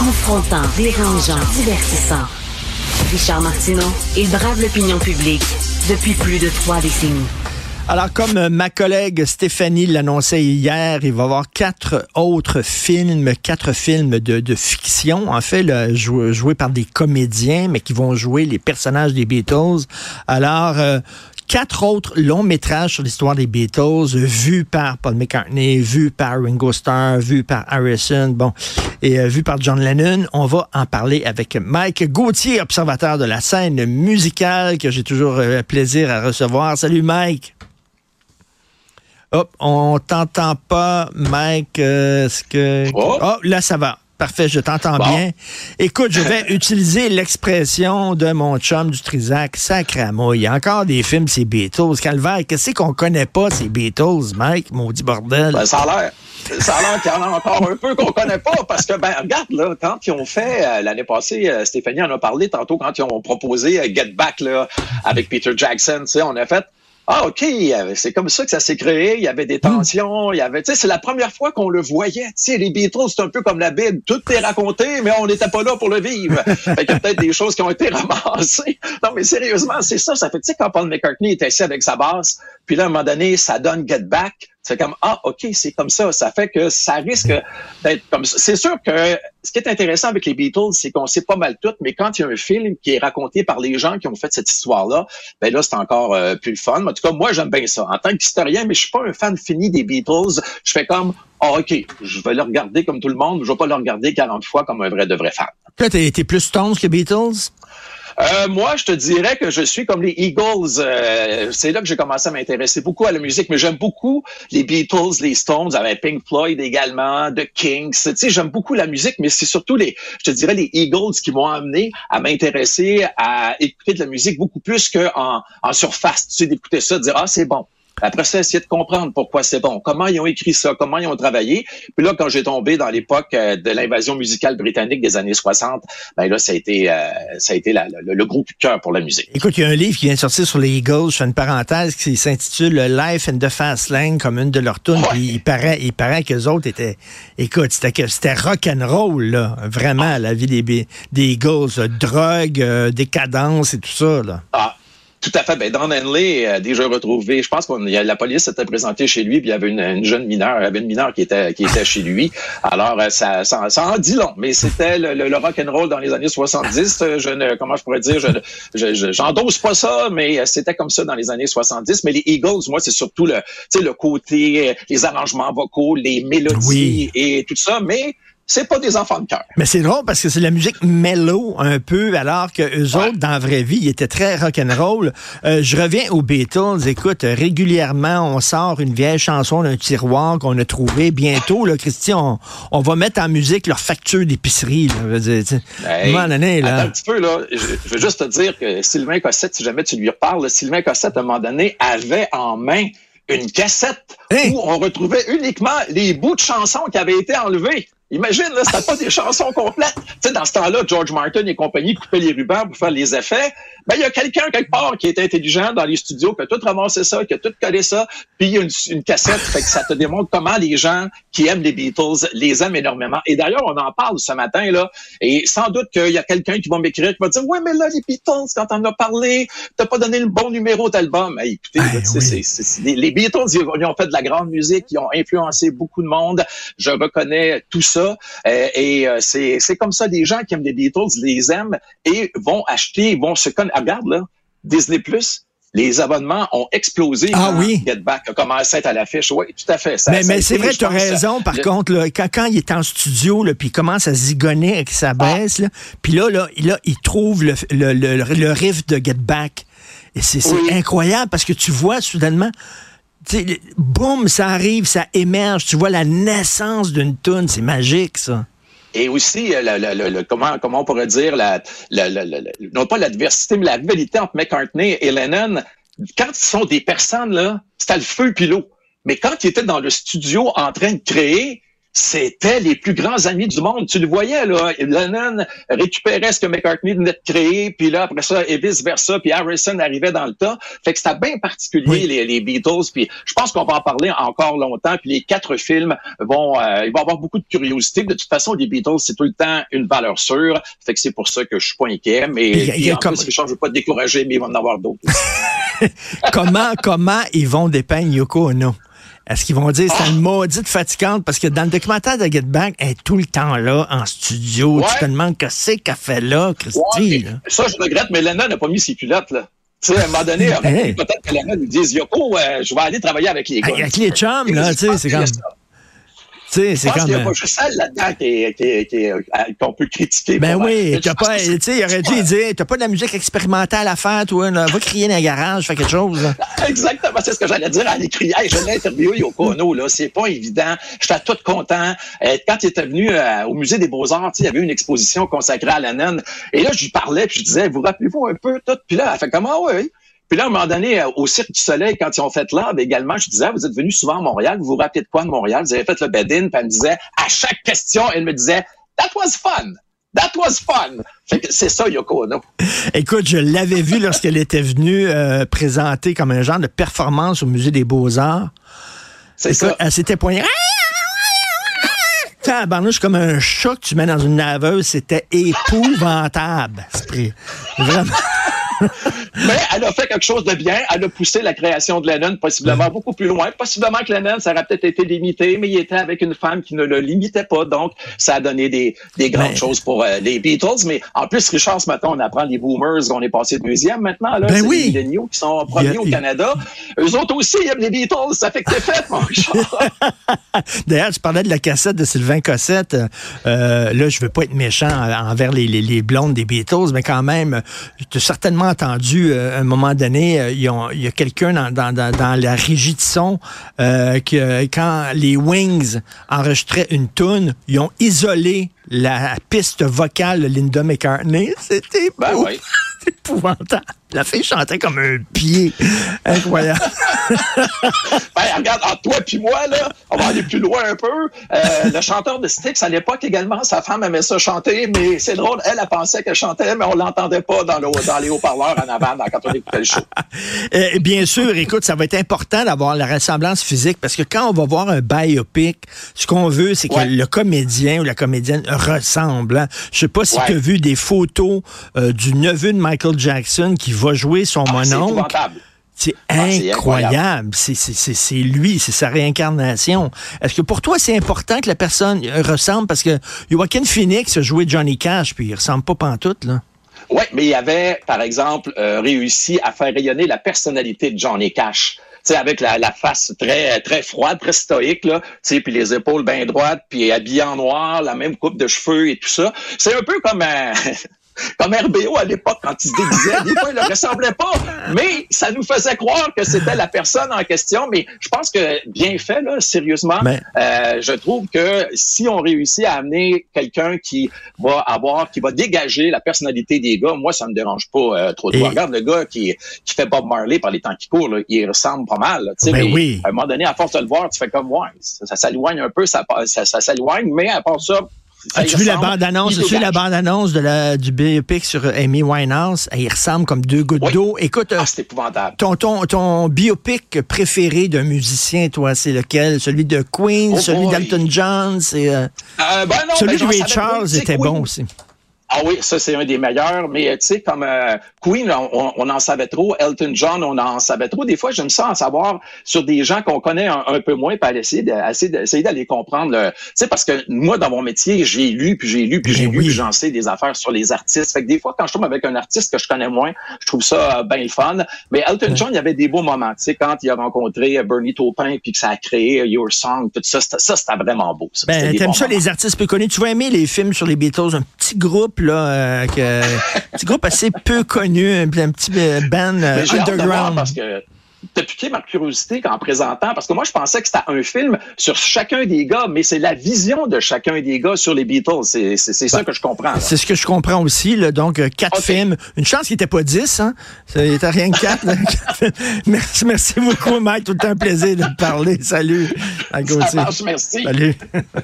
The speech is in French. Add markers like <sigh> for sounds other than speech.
Confrontant, dérangeant, divertissant. Richard Martineau, il brave l'opinion publique depuis plus de trois décennies. Alors, comme euh, ma collègue Stéphanie l'annonçait hier, il va y avoir quatre autres films, quatre films de, fiction, en fait, joués par des comédiens, mais qui vont jouer les personnages des Beatles. Alors, euh, quatre autres longs métrages sur l'histoire des Beatles, vus par Paul McCartney, vus par Ringo Starr, vus par Harrison, bon, et euh, vus par John Lennon. On va en parler avec Mike Gauthier, observateur de la scène musicale, que j'ai toujours plaisir à recevoir. Salut Mike. Hop, on t'entend pas, Mike. Euh, ce que... Oh. oh. là, ça va. Parfait, je t'entends bien. Écoute, je vais <laughs> utiliser l'expression de mon chum du Trisac, sacramo. Il y a encore des films, c'est Beatles. Calvaire, qu'est-ce qu'on connaît pas, ces Beatles, Mike, maudit bordel? Ben, ça a l'air. Ça a l'air qu'il y en a encore un peu qu'on connaît pas parce que, ben, regarde, là, quand ils ont fait, euh, l'année passée, euh, Stéphanie en a parlé tantôt quand ils ont proposé Get Back, là, avec Peter Jackson, tu sais, on a fait, ah, OK, c'est comme ça que ça s'est créé. Il y avait des hmm. tensions. Il y avait, tu sais, c'est la première fois qu'on le voyait. Tu sais, les Beatles, c'est un peu comme la Bible. Tout est raconté, mais on n'était pas là pour le vivre. <laughs> fait qu'il y a peut-être des choses qui ont été ramassées. Non, mais sérieusement, c'est ça. Ça fait, tu sais, quand Paul McCartney était assis avec sa basse, puis là, à un moment donné, ça donne Get Back. C'est comme ah ok c'est comme ça. Ça fait que ça risque d'être comme ça. C'est sûr que ce qui est intéressant avec les Beatles, c'est qu'on sait pas mal tout, mais quand il y a un film qui est raconté par les gens qui ont fait cette histoire-là, ben là c'est encore euh, plus fun. En tout cas, moi j'aime bien ça. En tant qu'historien, mais je suis pas un fan fini des Beatles. Je fais comme ah ok, je vais le regarder comme tout le monde, je vais pas le regarder 40 fois comme un vrai de vrai fan. Toi, été plus Stones que Beatles? Euh, moi, je te dirais que je suis comme les Eagles. Euh, c'est là que j'ai commencé à m'intéresser beaucoup à la musique, mais j'aime beaucoup les Beatles, les Stones, avec Pink Floyd également, The Kings. Tu sais, j'aime beaucoup la musique, mais c'est surtout les, je te dirais, les Eagles qui m'ont amené à m'intéresser à écouter de la musique beaucoup plus qu'en en surface. Tu sais, d'écouter ça, de dire ah c'est bon. Après ça, essayer de comprendre pourquoi c'est bon, comment ils ont écrit ça, comment ils ont travaillé? Puis là, quand j'ai tombé dans l'époque euh, de l'invasion musicale britannique des années 60, ben là, ça a été, euh, ça a été le, gros coup de cœur pour la musique. Écoute, il y a un livre qui vient de sortir sur les Eagles, je fais une parenthèse, qui s'intitule Life in the Fast Lane, comme une de leurs tunes. Puis il paraît, il paraît que les autres étaient, écoute, c'était, c'était rock and roll, là, vraiment, la vie des, des Eagles, drogue, euh, décadence et tout ça, là. Ah. Tout à fait. Ben, Don Henley a déjà retrouvé, je pense que la police s'était présentée chez lui, puis il y avait une, jeune mineure, il y avait une mineure qui était, qui était chez lui. Alors, euh, ça, ça, ça en dit long, mais c'était le, le, rock and roll dans les années 70. Je ne, comment je pourrais dire, je, j'endosse pas ça, mais c'était comme ça dans les années 70. Mais les Eagles, moi, c'est surtout le, le côté, les arrangements vocaux, les mélodies et tout ça, mais c'est pas des enfants de cœur. Mais c'est drôle parce que c'est la musique mellow un peu, alors que eux autres, dans la vraie vie, ils étaient très rock'n'roll. Euh, je reviens aux Beatles. Écoute, régulièrement, on sort une vieille chanson d'un tiroir qu'on a trouvé. Bientôt, là, Christian, on, va mettre en musique leur facture d'épicerie. Hey, un petit peu, là. Je, veux juste te dire que Sylvain Cossette, si jamais tu lui reparles, Sylvain Cossette, à un moment donné, avait en main une cassette où on retrouvait uniquement les bouts de chansons qui avaient été enlevés. Imagine, là, c'était pas des chansons complètes. Tu sais, dans ce temps-là, George Martin et compagnie coupaient les rubans pour faire les effets. Ben, il y a quelqu'un quelque part qui est intelligent dans les studios, qui a tout ramassé ça, qui a tout collé ça, puis il y a une, cassette, fait que ça te démontre comment les gens qui aiment les Beatles les aiment énormément. Et d'ailleurs, on en parle ce matin, là, et sans doute qu'il y a quelqu'un qui va m'écrire, qui va dire, ouais, mais là, les Beatles, quand on a parlé, t'as pas donné le bon numéro d'album. Hey, écoutez, ben c'est, les, Beatles, ils ont fait de la grande musique, ils ont influencé beaucoup de monde. Je reconnais tout ça. Euh, et euh, c'est, comme ça, des gens qui aiment les Beatles les aiment et vont acheter, vont se connaître. Ah, regarde, là, Disney+, Plus, les abonnements ont explosé. Ah oui. Get Back a commencé à être à l'affiche. Oui, tout à fait. mais, c'est vrai, tu as raison. Par contre, là, quand, il est en studio, puis il commence à zigonner avec sa ah. baisse, puis là, là, il trouve le, le, le, riff de Get Back. Et c'est, incroyable parce que tu vois soudainement boum, ça arrive, ça émerge. Tu vois la naissance d'une tune, c'est magique, ça. Et aussi, euh, le, comment, comment on pourrait dire, la, non pas l'adversité, mais la rivalité entre McCartney et Lennon, quand ils sont des personnes, là, c'était le feu puis l'eau. Mais quand ils étaient dans le studio en train de créer, c'était les plus grands amis du monde. Tu le voyais, là. Lennon récupérait ce que McCartney venait de créer, puis là, après ça, et vice-versa, puis Harrison arrivait dans le tas. Fait que c'était bien particulier, les, les, Beatles, puis je pense qu'on va en parler encore longtemps, puis les quatre films vont... Euh, il va y avoir beaucoup de curiosité. De toute façon, les Beatles, c'est tout le temps une valeur sûre. Fait que c'est pour ça que je suis pas inquiet, mais il y a, comme... plus, je veux pas te décourager, mais il va en avoir d'autres. <laughs> comment, comment ils vont dépeindre Yoko Ono? Est-ce qu'ils vont dire c'est une maudite fatigante? Parce que dans le documentaire de Get Back, elle est tout le temps là, en studio. Tu te demandes que c'est qu'elle fait là, Christy. Ça, je regrette, mais Lena n'a pas mis ses culottes, là. Tu sais, à un moment donné, <laughs> peut-être que Lena nous dise Yoko, euh, je vais aller travailler avec les gars. Avec les chums, là, tu sais, c'est comme sais, c'est comme. Il n'y a pas juste celle là-dedans euh, qu'on peut critiquer. Ben oui, t'as pas, tu sais, il aurait dû dire, t'as pas de la musique expérimentale à faire, toi, va crier dans le garage, fais quelque chose. <laughs> Exactement, c'est ce que j'allais dire à l'écrire. je l'ai interviewé Yoko Ono, là, c'est pas évident. J'étais tout content. Euh, quand il était venu euh, au musée des Beaux-Arts, il y avait une exposition consacrée à Lennon. Et là, je lui parlais, puis je disais, vous rappelez-vous un peu tout? Puis là, elle fait comment, oui. Puis là, à un moment donné, euh, au Cirque du Soleil, quand ils ont fait l'art, également, je disais, vous êtes venu souvent à Montréal, vous vous rappelez de quoi de Montréal? Vous avez fait le bed-in, puis elle me disait, à chaque question, elle me disait, that was fun. That was fun. C'est ça, Yoko Ono. Écoute, je l'avais vu lorsqu'elle était venue euh, présenter comme un genre de performance au Musée des Beaux-Arts. C'est ça. Elle s'était poignée. Tabarnouche, comme un chat que tu mets dans une naveuse, c'était épouvantable. Vraiment. <laughs> Mais elle a fait quelque chose de bien. Elle a poussé la création de Lennon possiblement beaucoup plus loin. Possiblement que Lennon, ça aurait peut-être été limité, mais il était avec une femme qui ne le limitait pas. Donc, ça a donné des, des grandes choses pour euh, les Beatles. Mais en plus, Richard, ce matin, on apprend les Boomers, on est passé deuxième maintenant. Là, ben oui. les Millennials qui sont premiers au Canada. Eux autres aussi ils aiment les Beatles. Ça fait que t'es fait, mon Richard. <laughs> D'ailleurs, tu parlais de la cassette de Sylvain Cossette. Euh, là, je veux pas être méchant envers les, les, les blondes des Beatles, mais quand même, tu certainement entendu euh, à un moment donné, euh, il y a quelqu'un dans, la régie de son euh, que quand les Wings enregistraient une tune, ils ont isolé la piste vocale de Linda McCartney. C'était ben <laughs> épouvantable. La fille chantait comme un pied. Incroyable. <laughs> ben, regarde, entre toi et moi, là, on va aller plus loin un peu. Euh, le chanteur de Styx, à l'époque également, sa femme aimait ça chanter, mais c'est drôle, elle, elle pensait qu'elle chantait, mais on l'entendait pas dans, dans les haut-parleurs en avant quand on écoutait le show. <laughs> Bien sûr, écoute, ça va être important d'avoir la ressemblance physique parce que quand on va voir un biopic, ce qu'on veut, c'est que le comédien ou la comédienne ressemble. Hein. Je sais pas si tu as vu des photos euh, du neveu de Michael Jackson qui va jouer son ah, mononcle. C'est ah, incroyable. C'est lui, c'est sa réincarnation. Est-ce que pour toi, c'est important que la personne ressemble? Parce que Joaquin Phoenix a joué Johnny Cash, puis il ressemble pas pantoute, là. Oui, mais il avait, par exemple, euh, réussi à faire rayonner la personnalité de Johnny Cash. sais, avec la, la, face très très froide, très stoïque, là, puis les épaules bien droites, puis habillé en noir, la même coupe de cheveux et tout ça. C'est un peu comme un, <laughs> comme RBO à l'époque quand il se déguisait. Des fois, il ne ressemblait pas, mais ça nous faisait croire que c'était la personne en question. Mais je pense que bien fait, là, sérieusement, euh, je trouve que si on réussit à amener quelqu'un qui va avoir, qui va dégager la personnalité des gars, moi, ça me dérange pas euh, trop. Regarde le gars qui, qui fait Bob Marley par les temps qui courent, là, il ressemble pas mal. Ben mais oui. À un moment donné, à force de le voir, tu fais comme ouais, ça, s'éloigne un peu, ça, ça, ça s'éloigne, mais à part ça, As-tu vu la bande-annonce? As-tu vu la bande-annonce de la, du biopic sur Amy Winehouse? Il ressemble comme deux gouttes d'eau. Écoute, ah, c'est épouvantable. Ton, ton, ton biopic préféré d'un musicien, toi, c'est lequel? Celui de Queen, oh celui d'Alton John? C'est, euh... euh ben celui ben, de Ray Charles était bon aussi. Ah oui, ça c'est un des meilleurs, mais tu sais, comme euh, Queen, on, en savait trop, Elton John, on en savait trop. Des fois, j'aime ça en savoir sur des gens qu'on connaît un, peu moins, pas essayer d'essayer d'aller comprendre. Tu sais, parce que moi, dans mon métier, j'ai lu, puis j'ai lu, puis j'ai lu, puis j'en sais des affaires sur les artistes. Fait que des fois, quand je tombe avec un artiste que je connais moins, je trouve ça euh, bien fun. Mais Elton John, il y avait des beaux moments, tu sais, quand il a rencontré euh, Bernie Taupin, puis que ça a créé Your Song, tout ça, ça, c'était vraiment beau. Ça, ben, t'aimes ça, les artistes peu connus. Tu vas aimer les films sur les Beatles, un petit groupe, là, euh, que, un petit groupe assez peu connu, un, petit euh, band euh, underground. Parce que t'as piqué ma curiosité en présentant, parce que moi, je pensais que c'était un film sur chacun des gars, mais c'est la vision de chacun des gars sur les Beatles. C'est ça ben, que je comprends. C'est ce que je comprends aussi. Là. Donc, quatre films. Une chance qu'il n'était pas dix. Hein? Il était rien que quatre. <laughs> merci, merci beaucoup, Mike. Tout le temps un plaisir de te parler. Salut. À Ça marche, merci. Salut. <laughs>